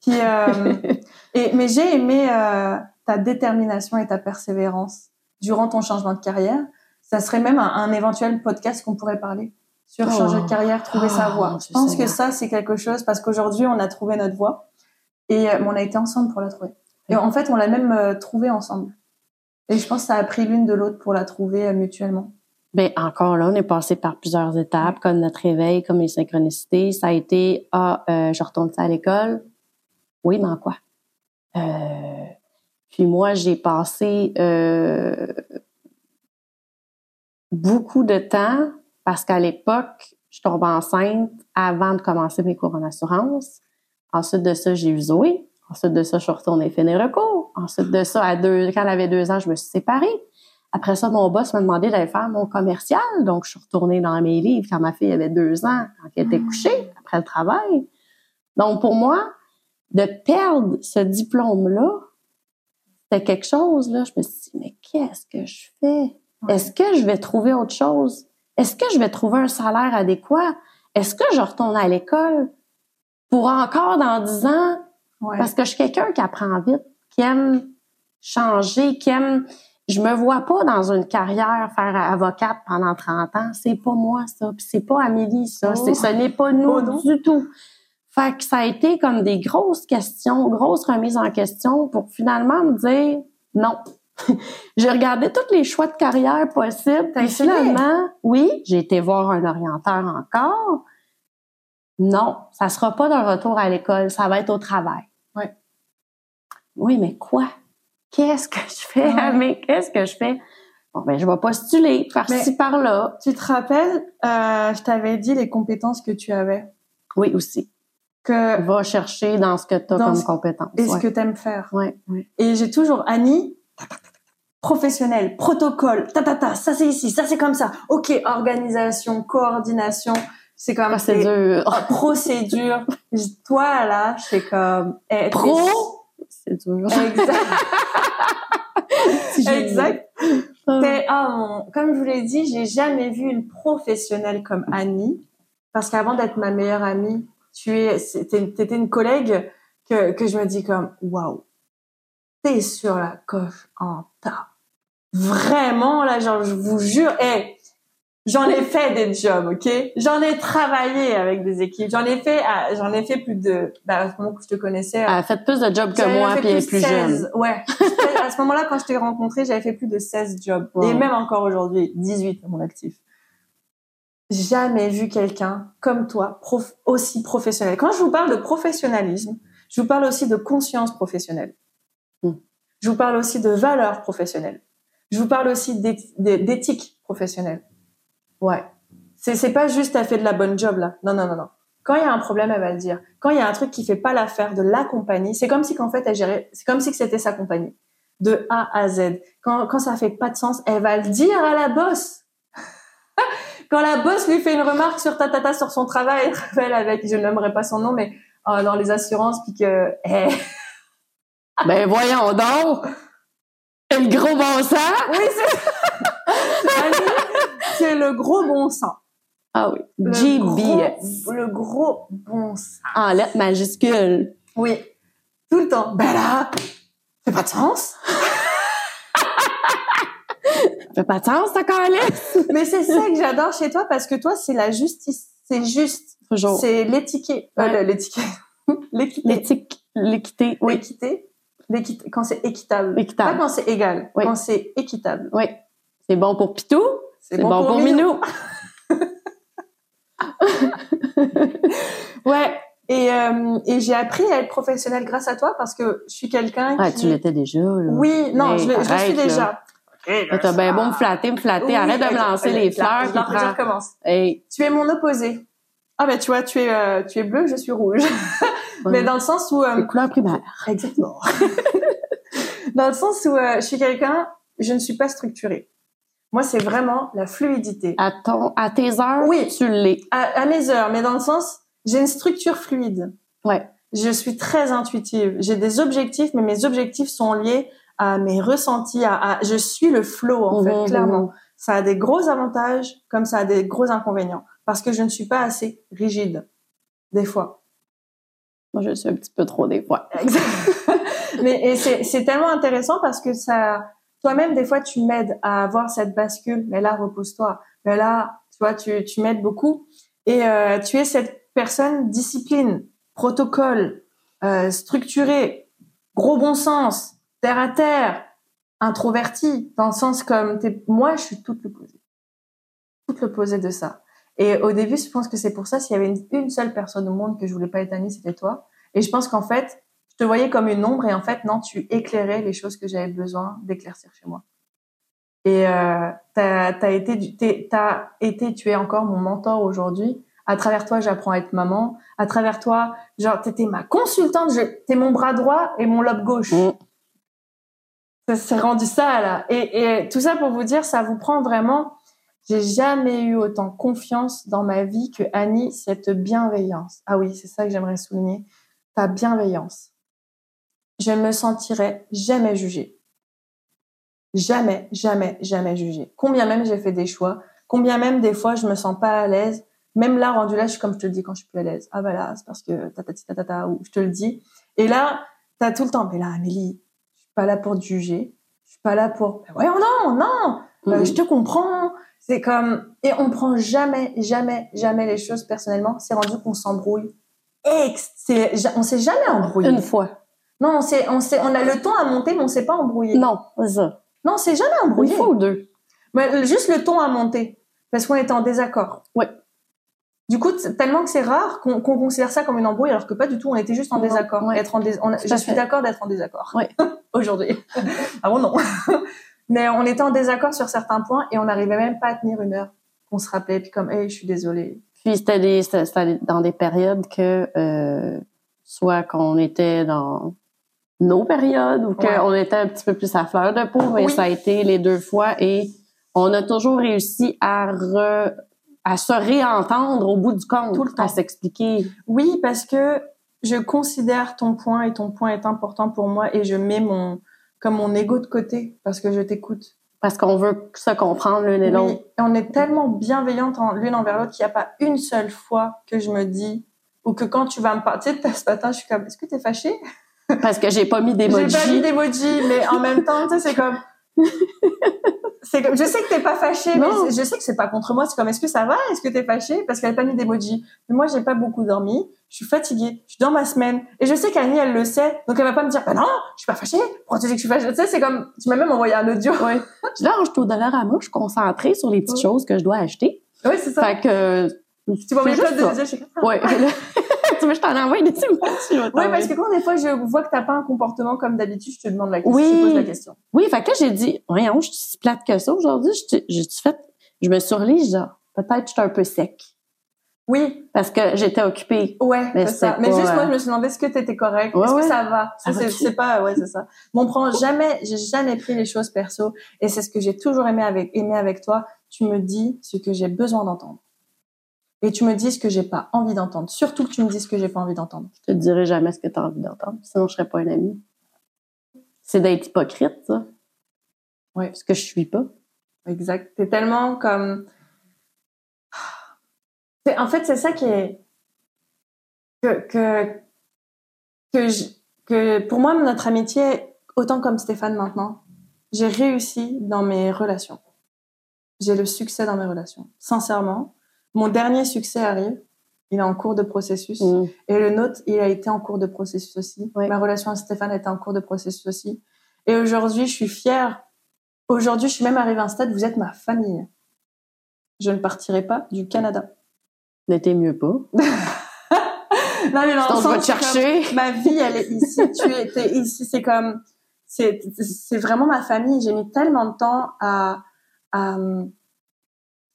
Puis, euh, et, mais j'ai aimé euh, ta détermination et ta persévérance durant ton changement de carrière. Ça serait même un éventuel podcast qu'on pourrait parler sur changer de oh. carrière, trouver sa voie. Ah, je pense que ça, c'est quelque chose parce qu'aujourd'hui, on a trouvé notre voie et euh, on a été ensemble pour la trouver. Et en fait, on l'a même euh, trouvée ensemble. Et je pense que ça a pris l'une de l'autre pour la trouver euh, mutuellement. Ben encore là, on est passé par plusieurs étapes, comme notre réveil, comme les synchronicités. Ça a été ah, je retourne à l'école. Oui, mais en quoi? Puis moi, j'ai passé beaucoup de temps parce qu'à l'époque, je tombe enceinte avant de commencer mes cours en assurance. Ensuite de ça, j'ai eu Zoé. Ensuite de ça, je suis retournée finir le cours. Ensuite de ça, à deux, quand elle avait deux ans, je me suis séparée. Après ça, mon boss m'a demandé d'aller faire mon commercial. Donc, je suis retournée dans mes livres quand ma fille avait deux ans, quand elle était couchée, après le travail. Donc, pour moi, de perdre ce diplôme-là, c'était quelque chose, là. Je me suis dit, mais qu'est-ce que je fais? Est-ce que je vais trouver autre chose? Est-ce que je vais trouver un salaire adéquat? Est-ce que je retourne à l'école pour encore dans dix ans? Parce que je suis quelqu'un qui apprend vite, qui aime changer, qui aime... Je me vois pas dans une carrière faire avocate pendant 30 ans. C'est pas moi, ça. c'est pas Amélie, ça. Oh. Ce n'est pas nous du tout. Fait que ça a été comme des grosses questions, grosses remises en question pour finalement me dire non. j'ai regardé tous les choix de carrière possibles. Essayé? finalement, oui, j'ai été voir un orienteur encore. Non, ça sera pas d'un retour à l'école, ça va être au travail. Ouais. Oui, mais quoi? Qu'est-ce que je fais? Ouais. Mais qu'est-ce que je fais? Bon, ben, je vais postuler par-ci, par-là. Tu te rappelles, euh, je t'avais dit les compétences que tu avais. Oui, aussi. Que, Va chercher dans ce que tu as comme ce- compétence. et ce que t'aimes faire. Ouais, ouais. Et j'ai toujours Annie, professionnel, protocole, ta ta ta, ça c'est ici, ça c'est comme ça. Ok, organisation, coordination, c'est comme Procédure. Ah, procédure. Toi là, c'est comme Pro? C'est dur. Exact. Exact. Ah. T'es- ah, mon- comme je vous l'ai dit, j'ai jamais vu une professionnelle comme Annie, parce qu'avant d'être ma meilleure amie, tu es, t'étais une collègue que, que je me dis comme, waouh, t'es sur la coche en tas. Vraiment, là, genre, je vous jure, eh, j'en ai fait des jobs, ok? J'en ai travaillé avec des équipes. J'en ai fait, ah, j'en ai fait plus de, bah, à ce moment que je te connaissais, Elle a fait plus de jobs que moi, fait puis est plus 16, jeune. Ouais. à ce moment-là, quand je t'ai rencontré, j'avais fait plus de 16 jobs. Wow. Et même encore aujourd'hui, 18 à mon actif. Jamais vu quelqu'un comme toi, prof- aussi professionnel. Quand je vous parle de professionnalisme, je vous parle aussi de conscience professionnelle. Hmm. Je vous parle aussi de valeurs professionnelles. Je vous parle aussi d'éth- d'é- d'éthique professionnelle. Ouais. C'est, pas juste, elle fait de la bonne job, là. Non, non, non, non. Quand il y a un problème, elle va le dire. Quand il y a un truc qui fait pas l'affaire de la compagnie, c'est comme si qu'en fait, elle gérait, c'est comme si c'était sa compagnie. De A à Z. Quand, quand ça fait pas de sens, elle va le dire à la boss. quand la boss lui fait une remarque sur ta tata sur son travail, elle rappelle avec, je n'aimerais pas son nom, mais euh, dans les assurances, puis que, eh, Ben voyons donc! Et le gros bon sens! oui, c'est, c'est le gros bon sens. Ah oui. Le GBS. gros- Le gros bon sens. En lettres majuscules. Oui. Tout le temps. Ben là, ça fait pas de sens. Ça fait pas de sens, ta calice? Mais c'est ça que j'adore chez toi parce que toi, c'est la justice. C'est juste. Toujours. C'est l'étiquette. Euh, Ouais. le- l'étiquette. L'équité. L'éthique, l'équité. Oui. L'équité. Quand c'est équitable. Pas quand c'est égal. Oui. Quand c'est équitable. Oui. C'est bon pour Pitou. C'est bon, pour Minou. Ouais. Et, euh, et j'ai appris à être professionnelle grâce à toi parce que je suis quelqu'un Ah, qui... tu l'étais déjà, là. Oui, non, Hey, je, le- je le suis déjà. T'as bien beau me flatter, me flatter. Oui, Arrête de me lancer les fleurs. je, puis je recommence. Hey. Tu es mon opposé. Ah ben tu vois, tu es euh, tu es bleu, je suis rouge. Mais dans le sens où euh, Les couleurs primaires. exactement. dans le sens où euh, je suis quelqu'un, je ne suis pas structurée. Moi, c'est vraiment la fluidité. À, ton, à tes heures, Oui. tu l'es. À, à mes heures, mais dans le sens, j'ai une structure fluide. Ouais. Je suis très intuitive. J'ai des objectifs, mais mes objectifs sont liés à mes ressentis. À, à- je suis le flow en Mhm, fait, clairement. mhm. Ça a des gros avantages, comme ça a des gros inconvénients, parce que je ne suis pas assez rigide des fois. Moi, je suis un petit peu trop des fois. Mais c'est tellement intéressant parce que ça, toi-même des fois tu m'aides à avoir cette bascule. Mais là repose-toi. Mais là, tu vois, tu m'aides beaucoup et euh, tu es cette personne discipline, protocole, euh, structurée, gros bon sens, terre à terre, introverti dans le sens comme. Moi, je suis toute l'opposé, toute l'opposé de ça. Et au début, je pense que c'est pour ça, s'il y avait une, une seule personne au monde que je voulais pas être amie, c'était toi. Et je pense qu'en fait, je te voyais comme une ombre et en fait, non, tu éclairais les choses que j'avais besoin d'éclaircir chez moi. Et euh, t'as as été, été, tu es encore mon mentor aujourd'hui. À travers toi, j'apprends à être maman. À travers toi, genre, t'étais ma consultante. T'es mon bras droit et mon lobe gauche. Mm. Ça s'est rendu ça là. Et, et tout ça pour vous dire, ça vous prend vraiment. J'ai jamais eu autant confiance dans ma vie que Annie, cette bienveillance. Ah oui, c'est ça que j'aimerais souligner. Ta bienveillance. Je ne me sentirais jamais jugée. Jamais, jamais, jamais jugée. Combien même j'ai fait des choix, combien même des fois je me sens pas à l'aise. Même là, rendu là, je suis comme je te le dis quand je suis plus à l'aise. Ah bah là, c'est parce que tatati tatata, ou je te le dis. Et là, t'as tout le temps, mais là, Amélie, je suis pas là pour te juger. Je suis pas là pour, Mais voyons, non, non, euh, je te comprends. C'est comme, et on prend jamais, jamais, jamais les choses personnellement. C'est rendu qu'on s'embrouille c'est, on s'est jamais embrouillé. Une fois. Non, on s'est, on s'est, on a le ton à monter, mais on s'est pas embrouillé. Non, c'est ça. Non, on s'est jamais Une embrouillé. fois ou deux. Mais juste le ton à monter, parce qu'on était en désaccord. Ouais. Du coup, c'est tellement que c'est rare qu'on considère ça comme une embrouille, alors que pas du tout. On était juste en désaccord. ouais. Être en dés- on a- Tout je suis d'accord d'être en désaccord. Ouais. Aujourd'hui. ah bon, non. Mais on était en désaccord sur certains points et on n'arrivait même pas à tenir une heure. On se rappelait, puis comme, hey, je suis désolée. Puis c'était des, c'était dans des périodes que euh, soit qu'on était dans nos périodes ou Ouais. qu'on était un petit peu plus à fleur de peau, mais Oui. ça a été les deux fois et on a toujours réussi à re- à se réentendre au bout du compte, Tout le temps. à s'expliquer. Oui, parce que je considère ton point et ton point est important pour moi et je mets mon, comme mon ego de côté parce que je t'écoute. Parce qu'on veut se comprendre l'une et l'autre. On est tellement bienveillantes en- l'une envers l'autre qu'il n'y a pas une seule fois que je me dis, ou que quand tu vas me parler, tu sais, ce matin, je suis comme, est-ce que t'es fâchée? Parce que j'ai pas mis J'ai pas mis d'emoji. d'emoji, mais en même temps, tu sais, c'est comme, c'est comme, je sais que t'es pas fâchée, mais Non. je sais que c'est pas contre moi, c'est comme, est-ce que ça va? Est-ce que t'es fâchée? Parce qu'elle a pas mis d'emoji. Mais moi, j'ai pas beaucoup dormi, je suis fatiguée, je suis dans ma semaine, et je sais qu'Annie, elle le sait, donc elle va pas me dire, bah non, je suis pas fâchée, pourquoi tu dis que je suis fâchée? Tu sais, c'est comme, tu m'as même envoyé un audio. Ouais. Là, je suis au Dollarama, je suis concentrée sur les petites Ouais. choses que je dois acheter. Oui, c'est ça. Fait que... tu vois mes codes de je suis. Ouais. tu veux, je t'en envoie des je Ouais, t'envoyer. parce que quand des fois je vois que t'as pas un comportement comme d'habitude, je te demande la question, Oui. je te pose la question. Oui, fait que là, j'ai dit, voyons, je suis si plate que ça aujourd'hui. J'ai j'ai fait, je me suis relis, genre, peut-être que j'étais un peu sec. Oui, Parce que j'étais occupée. ouais, Mais c'est ça. Mais juste moi, euh, je me suis demandé est-ce que t'étais correct, Ouais, est-ce ouais. que ça va? Ça Ça, c'est pas, ouais, c'est ça. Mais on prend jamais, j'ai jamais pris les choses perso, et c'est ce que j'ai toujours aimé avec aimé avec toi. Tu me dis ce que j'ai besoin d'entendre, et tu me dis ce que j'ai pas envie d'entendre. Surtout que tu me dis ce que j'ai pas envie d'entendre. Je te dirai jamais ce que tu as envie d'entendre. Sinon, je serais pas une amie. C'est d'être hypocrite, ça. Ouais. Parce que je suis pas. Exact. T'es tellement comme. En fait, c'est ça qui est que que que, je- que pour moi notre amitié, autant comme Stéphane maintenant, j'ai réussi dans mes relations. J'ai le succès dans mes relations. Sincèrement, mon dernier succès arrive. Il est en cours de processus. Mm. Et le nôtre, il a été en cours de processus aussi. Oui. Ma relation avec Stéphane était en cours de processus aussi. Et aujourd'hui, je suis fière. Aujourd'hui, je suis même arrivée à un stade, vous êtes ma famille. Je ne partirai pas du Canada. N'était mieux pas. Non, mais dans le je sens, te chercher. comme, ma vie, elle est ici. tu étais ici. C'est comme, c'est, c'est vraiment ma famille. J'ai mis tellement de temps à, à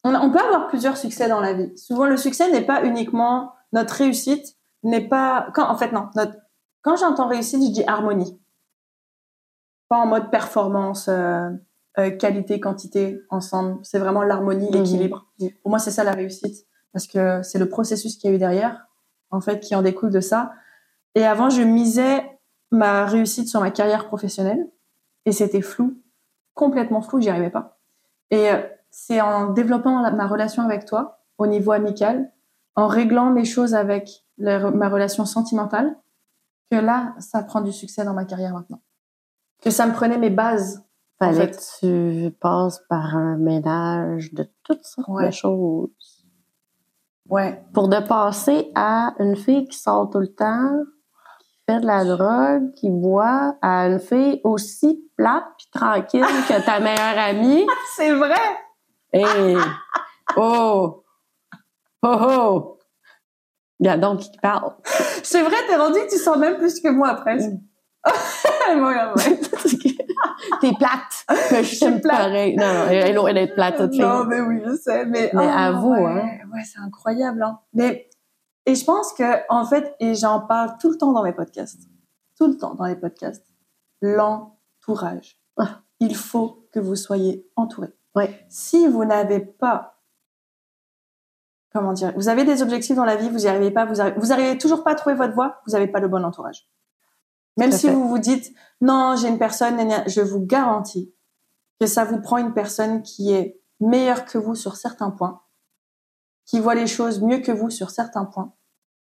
on, peut avoir plusieurs succès dans la vie. Souvent, le succès n'est pas uniquement notre réussite, n'est pas, quand, en fait, non, notre, quand j'entends réussite, je dis harmonie. Pas en mode performance, euh, euh, qualité, quantité, ensemble. C'est vraiment l'harmonie, Mhm. l'équilibre. Pour moi, c'est ça la réussite. Parce que c'est le processus qu'il y a eu derrière, en fait, qui en découle de ça. Et avant, je misais ma réussite sur ma carrière professionnelle. Et c'était flou. Complètement flou, j'y arrivais pas. Et euh, c'est en développant la- ma relation avec toi, au niveau amical, en réglant mes choses avec le- ma relation sentimentale, que là, ça prend du succès dans ma carrière maintenant. Que ça me prenait mes bases. en Fallait fait. que tu passes par un ménage de toutes sortes de choses. Ouais. Pour de passer à une fille qui sort tout le temps, qui fait de la drogue, qui boit, à une fille aussi plate puis tranquille que ta meilleure amie. C'est vrai! Hey! Oh! Oh oh! Regarde donc qui parle. C'est vrai, t'es rendu tu sens même plus que moi presque. Ouais. T'es plate. Mais je suis plate. pareil. Non, non, elle est plate. Non, mais oui, je sais. Mais, Mais oh, avoue, ouais, hein. Ouais, c'est incroyable, hein. Mais, et je pense que, en fait, et j'en parle tout le temps dans mes podcasts. Tout le temps dans les podcasts. L'entourage. Ah. Il faut que vous soyez entouré. Ouais. Si vous n'avez pas, comment dire, vous avez des objectifs dans la vie, vous y arrivez pas, vous arrivez, vous arrivez toujours pas à trouver votre voie, vous n'avez pas le bon entourage. Même si fait. vous vous dites, non, j'ai une personne, je vous garantis que ça vous prend une personne qui est meilleure que vous sur certains points, qui voit les choses mieux que vous sur certains points,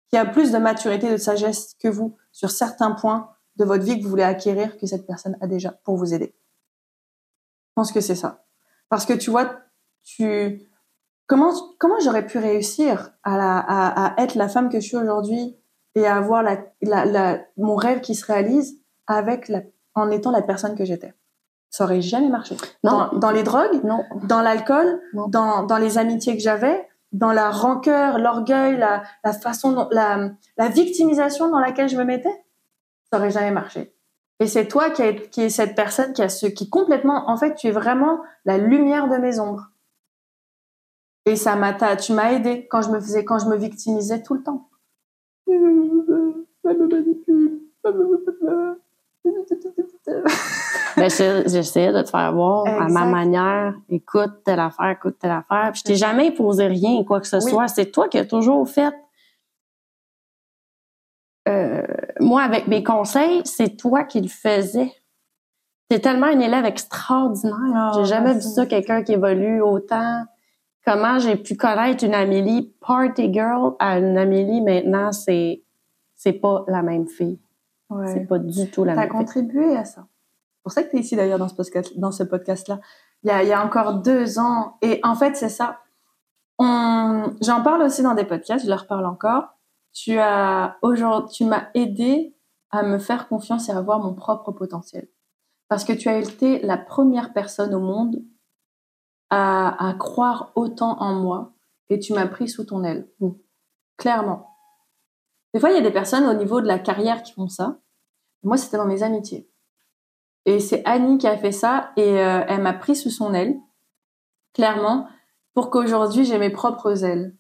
qui a plus de maturité, de sagesse que vous sur certains points de votre vie que vous voulez acquérir que cette personne a déjà pour vous aider. Je pense que c'est ça. Parce que tu vois, tu comment comment j'aurais pu réussir à, la, à, à être la femme que je suis aujourd'hui et avoir la, la, la, mon rêve qui se réalise avec la, en étant la personne que j'étais? Ça aurait jamais marché. Non. Dans, dans les drogues, Non. dans l'alcool, dans, dans les amitiés que j'avais, dans la rancœur, l'orgueil, la, la façon, dont, la, la victimisation dans laquelle je me mettais, ça aurait jamais marché. Et c'est toi qui, est qui cette personne qui a ce, qui complètement, en fait, tu es vraiment la lumière de mes ombres. Et ça m'a, tu m'as aidé quand je me faisais, quand je me victimisais tout le temps. Ben, je- j'essayais de te faire voir à ma manière, écoute telle affaire, écoute telle affaire. Puis je t'ai jamais imposé rien, quoi que ce Oui. soit. C'est toi qui as toujours fait. Moi, avec mes conseils, c'est toi qui le faisais. T'es tellement un élève extraordinaire. Oh, j'ai jamais vu ça, quelqu'un qui évolue autant. Comment j'ai pu connaître une Amélie party girl à une Amélie maintenant, c'est c'est pas la même fille. Ouais. C'est pas du tout la T'as même fille. contribué à ça. C'est pour ça que tu es ici d'ailleurs dans ce podcast, dans ce podcast-là. Il y a, il y a encore deux ans. Et en fait, c'est ça. On, j'en parle aussi dans des podcasts, je leur parle encore. Tu as, aujourd'hui, tu m'as aidé à me faire confiance et à voir mon propre potentiel. Parce que tu as été la première personne au monde à, à croire autant en moi et tu m'as pris sous ton aile. Clairement. Des fois, il y a des personnes au niveau de la carrière qui font ça. Moi, c'était dans mes amitiés. Et c'est Annie qui a fait ça et euh, elle m'a pris sous son aile, clairement, pour qu'aujourd'hui j'ai mes propres ailes.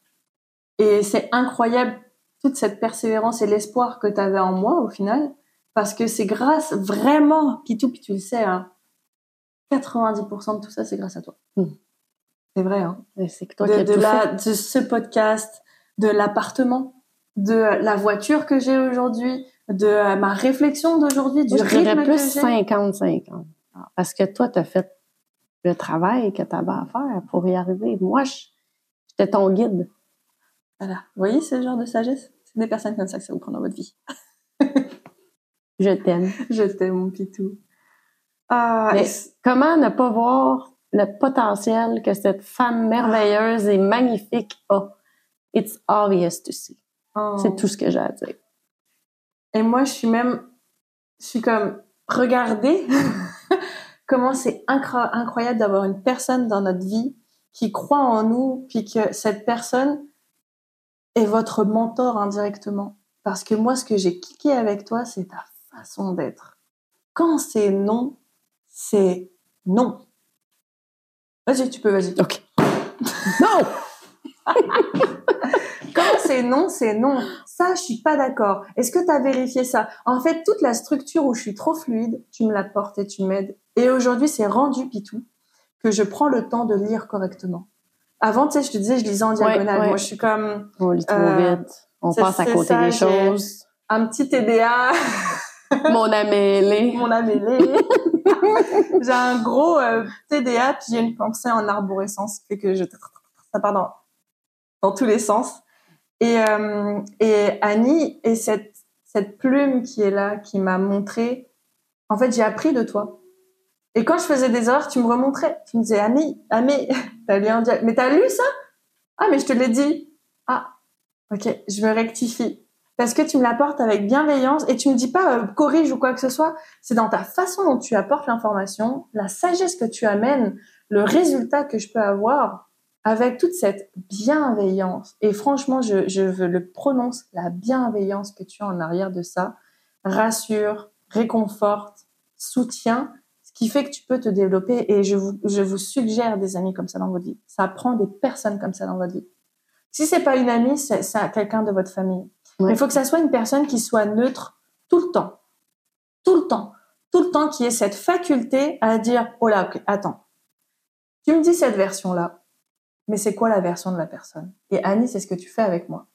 Et c'est incroyable toute cette persévérance et l'espoir que tu avais en moi au final, parce que c'est grâce vraiment, Pitou, puis tu le sais, hein, 90% de tout ça, c'est grâce à toi. Mm. C'est vrai, hein C'est que toi de, qui as de tout la, fait. de ce podcast, de l'appartement, de la voiture que j'ai aujourd'hui, de euh, ma réflexion d'aujourd'hui, du je rythme plus j'ai. 50-50. Parce que toi, tu as fait le travail que tu avais à faire pour y arriver. Moi, j'étais ton guide. Voilà. Vous voyez ce genre de sagesse? Des personnes comme ça que ça vous prend dans votre vie. Je t'aime. Je t'aime, mon pitou. Ah, Mais comment ne pas voir le potentiel que cette femme merveilleuse et magnifique a? It's obvious to see. oh. C'est tout ce que j'ai à dire. Et moi, je suis même, je suis comme, regardez comment c'est incro- incroyable d'avoir une personne dans notre vie qui croit en nous, puis que cette personne est votre mentor indirectement. Parce que moi, ce que j'ai kické avec toi, c'est ta façon d'être. Quand c'est non, c'est non. Vas-y, tu peux, vas-y. OK. Non! Quand c'est non, c'est non. Ça, je suis pas d'accord. Est-ce que tu as vérifié ça? En fait, toute la structure où je suis trop fluide, tu me l'apportes et tu m'aides. Et aujourd'hui, c'est rendu pitou que je prends le temps de lire correctement. Avant, tu sais, je te disais, je lisais en diagonale. ouais. Moi, je suis comme On lit trop Euh, vite. On passe à côté ça, des choses. un petit TDA, Mon amélé. mon amélé. j'ai un gros euh, TDA, puis j'ai une pensée en arborescence fait que je ça part dans, dans tous les sens. Et, euh, et Annie et cette, cette plume qui est là, qui m'a montré, en fait, j'ai appris de toi. Et quand je faisais des erreurs, tu me remontrais. Tu me disais, Annie, Annie, t'as lu en dia- mais t'as lu ça? Ah, mais je te l'ai dit. Ah, ok, je me rectifie. Parce que tu me l'apportes avec bienveillance et tu me dis pas euh, corrige ou quoi que ce soit. C'est dans ta façon dont tu apportes l'information, la sagesse que tu amènes, le résultat que je peux avoir avec toute cette bienveillance. Et franchement, je, je veux le prononce, la bienveillance que tu as en arrière de ça, rassure, réconforte, soutient, qui fait que tu peux te développer. Et je vous, je vous suggère des amis comme ça dans votre vie. Ça prend des personnes comme ça dans votre vie. Si c'est pas une amie, c'est quelqu'un de votre famille. Ouais. Il faut que ça soit une personne qui soit neutre tout le temps. Tout le temps. Tout le temps qui ait cette faculté à dire, oh là, ok, attends. Tu me dis cette version-là, mais c'est quoi la version de la personne? Et Annie, c'est ce que tu fais avec moi.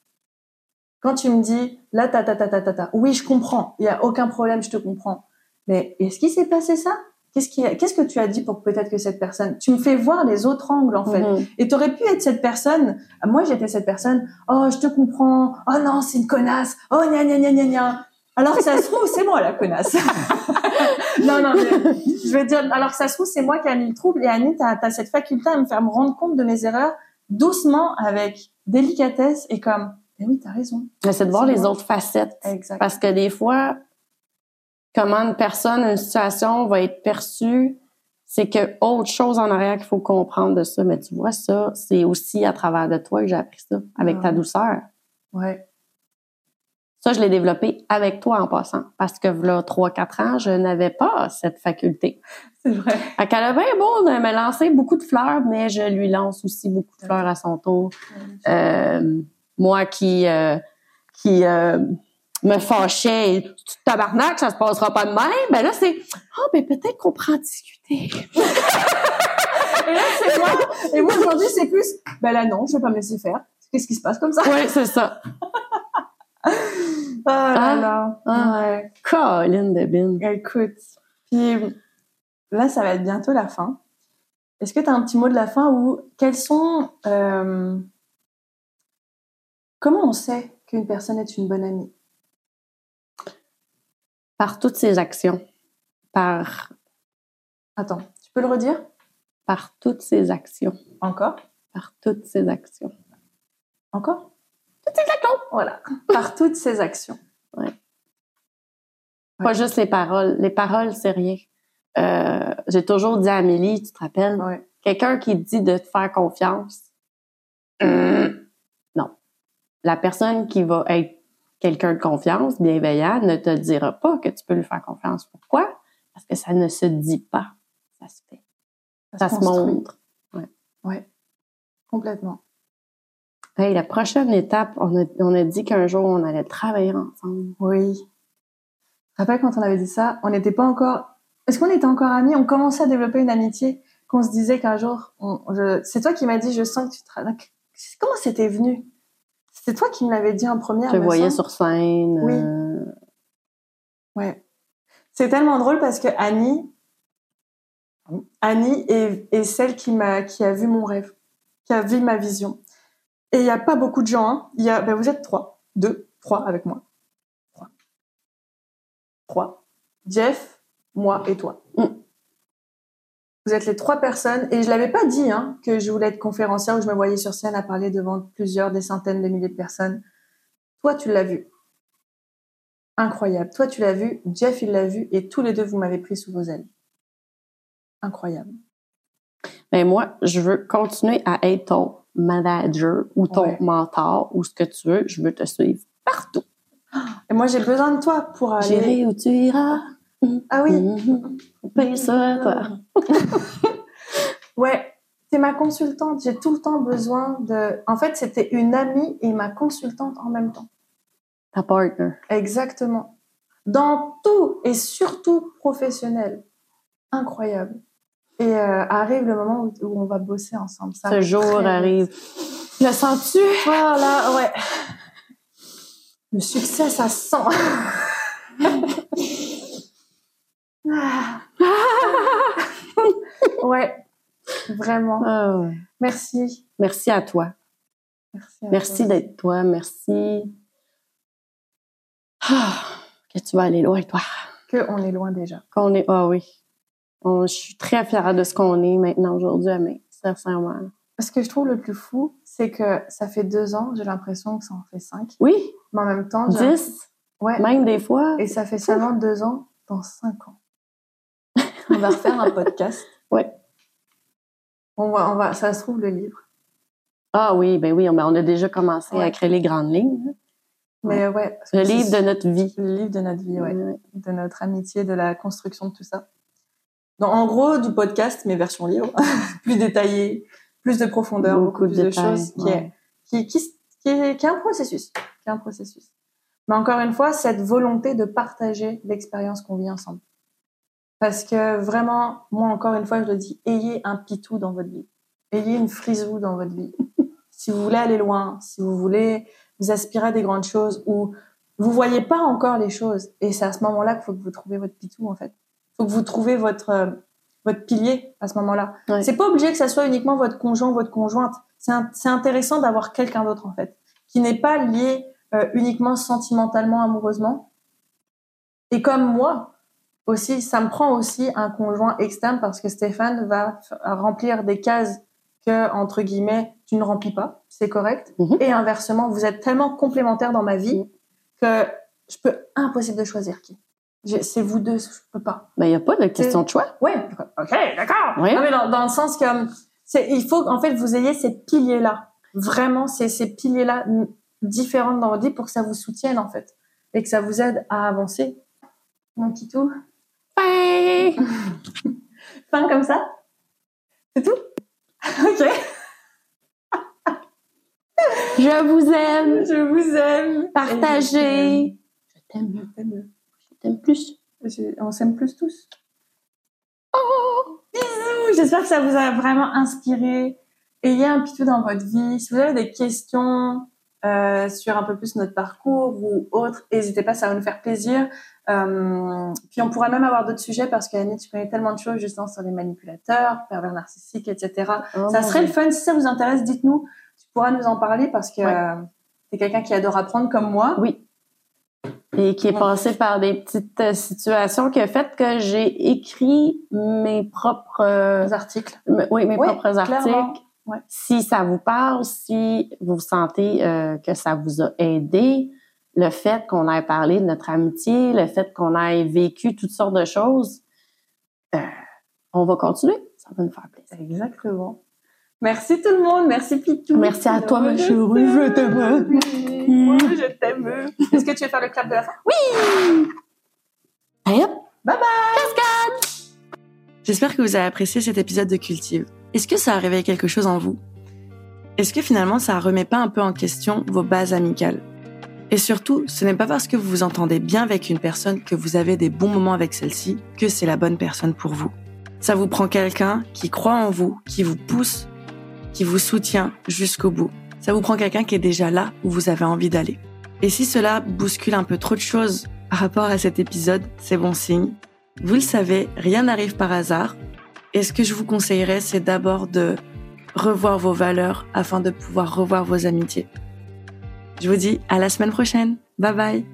Quand tu me dis, là, ta, ta, ta, ta, ta, ta, oui, je comprends. Il y a aucun problème, je te comprends. Mais est-ce qu'il s'est passé ça? Qu'est-ce qui, qu'est-ce que tu as dit pour peut-être que cette personne, tu me fais voir les autres angles, en fait. Mhm. Et t'aurais pu être cette personne. Moi, j'étais cette personne. Oh, je te comprends. Oh non, c'est une connasse. Oh, gna gna gna gna gna. Alors que ça se trouve, c'est moi la connasse. non, non, mais je veux dire, alors que ça se trouve, c'est moi qui a mis le trouble. Et Annie, t'as as cette faculté à me faire me rendre compte de mes erreurs doucement, avec délicatesse et comme, Mais oui, t'as raison. Mais c'est de voir les autres facettes. Exact. Parce que des fois, comment une personne, une situation va être perçue, c'est que autre chose en arrière qu'il faut comprendre de ça. Mais tu vois, ça, c'est aussi à travers de toi que j'ai appris ça, avec ta Ouais. douceur. Ouais. Ça, je l'ai développé avec toi en passant. Parce que là, 3-4 ans, je n'avais pas cette faculté. C'est vrai. Fait qu'elle a bien beau de me lancer beaucoup de fleurs, mais je lui lance aussi beaucoup de fleurs à son tour. Euh, moi qui euh, qui euh, me fâchais, et, Tu tabarnak, ça se passera pas de même. Ben là, c'est ah, ben peut-être qu'on prend à discuter. Et là, c'est moi. Et moi, aujourd'hui, c'est plus, ben là, non, je vais pas me laisser faire. Qu'est-ce qui se passe comme ça? Oui, c'est ça. Ah là Ah. là. Ah. Ouais. Colin de bin. Écoute. Puis là, ça va être bientôt la fin. Est-ce que tu as un petit mot de la fin ou quels sont. euh, Comment on sait qu'une personne est une bonne amie? Par toutes ses actions. Par, Attends, tu peux le redire? par toutes ses actions. Encore? Par toutes ses actions. Encore? Toutes ses actions! Voilà. Par toutes ses actions. Pas Ouais. juste les paroles. Les paroles, c'est rien. Euh, J'ai toujours dit à Amélie, tu te rappelles, Ouais. quelqu'un qui dit de te faire confiance, hum, non. La personne qui va être quelqu'un de confiance, bienveillant, ne te dira pas que tu peux lui faire confiance. Pourquoi? Parce que ça ne se dit pas. Ça se fait. Ça, se montre. Ouais. Complètement. Hey, la prochaine étape, on a, on a dit qu'un jour, on allait travailler ensemble. Oui. Je te rappelle quand on avait dit ça, on n'était pas encore. Est-ce qu'on était encore amis? On commençait à développer une amitié qu'on se disait qu'un jour. on- je- C'est toi qui m'as dit, je sens que tu travailles. Comment c'était venu? C'est toi qui me l'avais dit en première. Je voyais sur scène. Oui. euh, Ouais. C'est tellement drôle parce que Annie, Annie est, est celle qui m'a, qui a vu mon rêve, qui a vu ma vision. Et il n'y a pas beaucoup de gens. Hein. Il y a, ben vous êtes trois, deux, trois avec moi. Trois. Trois. Jeff, moi et toi. Mm. Vous êtes les trois personnes. Et je l'avais pas dit hein, que je voulais être conférencière ou je me voyais sur scène à parler devant plusieurs, des centaines de milliers de personnes. Toi, tu l'as vu. Incroyable. Toi, tu l'as vu, Jeff, il l'a vu, et tous les deux, vous m'avez pris sous vos ailes. Incroyable. Ben moi, je veux continuer à être ton manager ou ton Ouais. mentor ou ce que tu veux. Je veux te suivre partout. Et moi, j'ai besoin de toi pour aller. J'irai où tu iras. Ah oui. Mhm. À toi. Ouais. T'es ma consultante. J'ai tout le temps besoin de. En fait, c'était une amie et ma consultante en même temps. Ta partner. Exactement. Dans tout et surtout professionnel. Incroyable. Et euh, arrive le moment où, où on va bosser ensemble. Ça Ce jour très arrive. Le sens-tu? Voilà, ouais. Le succès, ça se sent. Ah. ouais, vraiment. Ah ouais. Merci. Merci à toi. Merci, à Merci d'être toi. Merci. Ah, que tu vas aller loin, toi. Que on est loin déjà. Qu'on est. Ah oui. On- je suis très fière de ce qu'on est maintenant aujourd'hui, mais sincèrement. Ce que je trouve le plus fou, c'est que ça fait deux ans, j'ai l'impression que ça en fait cinq. Oui, Mais en même temps, dix, ouais. même des fois? Et ça fait seulement deux ans dans cinq ans. On va refaire un podcast. Ouais. On va, on va, ça se trouve le livre. Ah oui, ben oui, on, on a déjà commencé Ouais. à créer les grandes lignes. hein. Mais ouais. Le livre de notre vie. Le livre de notre vie, ouais. Ouais. De notre amitié, de la construction de tout ça. Donc, en gros, du podcast, mais version livre. plus détaillé, plus de profondeur, beaucoup, plus de, choses, qui, est, qui, qui, qui, est, qui est un processus. Qui est un processus. Mais encore une fois, cette volonté de partager l'expérience qu'on vit ensemble. Parce que vraiment, moi, encore une fois, je le dis, ayez un pitou dans votre vie. Ayez une frisou dans votre vie. si vous voulez aller loin, si vous voulez vous aspirer à des grandes choses ou vous voyez pas encore les choses. Et c'est à ce moment-là qu'il faut que vous trouviez votre pitou, en fait. Il faut que vous trouviez votre, euh, votre pilier à ce moment-là. Ouais. C'est pas obligé que ça soit uniquement votre conjoint ou votre conjointe. C'est intéressant d'avoir quelqu'un d'autre, en fait, qui n'est pas lié euh, uniquement sentimentalement, amoureusement. Et comme moi, aussi, ça me prend aussi un conjoint externe parce que Stéphane va remplir des cases que, entre guillemets, tu ne remplis pas, c'est correct. Mhm. Et inversement, vous êtes tellement complémentaires dans ma vie que je peux impossible de choisir qui. C'est vous deux, je peux pas. Ben, il n'y a pas de question de choix. Ouais, ok, d'accord. Oui. Non, mais dans, dans le sens que c'est, il faut en fait vous ayez ces piliers-là. Vraiment, c'est ces piliers-là n- différents dans votre vie pour que ça vous soutienne en fait et que ça vous aide à avancer. Mon petit tout. Fin! Fin comme ça. C'est tout? ok. Je vous aime. Je vous aime. Partagez. Je t'aime. Je t'aime. Je t'aime plus. Je- On s'aime plus tous. Oh, bisous. J'espère que ça vous a vraiment inspiré. Ayez un pitou dans votre vie. Si vous avez des questions euh, sur un peu plus notre parcours ou autre, n'hésitez pas, ça va nous faire plaisir. Euh, puis on pourra même avoir d'autres sujets parce qu'Annie, tu connais tellement de choses justement sur les manipulateurs, pervers narcissiques, etc. Oh, ça serait le fun. Si ça vous intéresse, dites-nous. Tu pourras nous en parler parce que Ouais. euh, t'es quelqu'un qui adore apprendre comme moi. Oui. Et qui est Ouais. passé par des petites euh, situations qui a fait que j'ai écrit mes propres, Les articles. oui, mes propres articles. clairement. Ouais. Si ça vous parle, si vous sentez euh, que ça vous a aidé, le fait qu'on ait parlé de notre amitié, le fait qu'on ait vécu toutes sortes de choses, euh, on va continuer. Ça va nous faire plaisir. Exactement. Merci tout le monde. Merci Pitou. Merci à toi, ma chérie. Je t'aime. Moi, je t'aime. Est-ce que tu veux faire le clap de la fin? Allez, hop. Bye bye! J'espère que vous avez apprécié cet épisode de Cultive. Est-ce que ça a réveillé quelque chose en vous? Est-ce que finalement ça remet pas un peu en question vos bases amicales? Et surtout, ce n'est pas parce que vous vous entendez bien avec une personne que vous avez des bons moments avec celle-ci que c'est la bonne personne pour vous. Ça vous prend quelqu'un qui croit en vous, qui vous pousse, qui vous soutient jusqu'au bout. Ça vous prend quelqu'un qui est déjà là où vous avez envie d'aller. Et si cela bouscule un peu trop de choses par rapport à cet épisode, c'est bon signe. Vous le savez, rien n'arrive par hasard. Et ce que je vous conseillerais, c'est d'abord de revoir vos valeurs afin de pouvoir revoir vos amitiés. Je vous dis à la semaine prochaine. Bye bye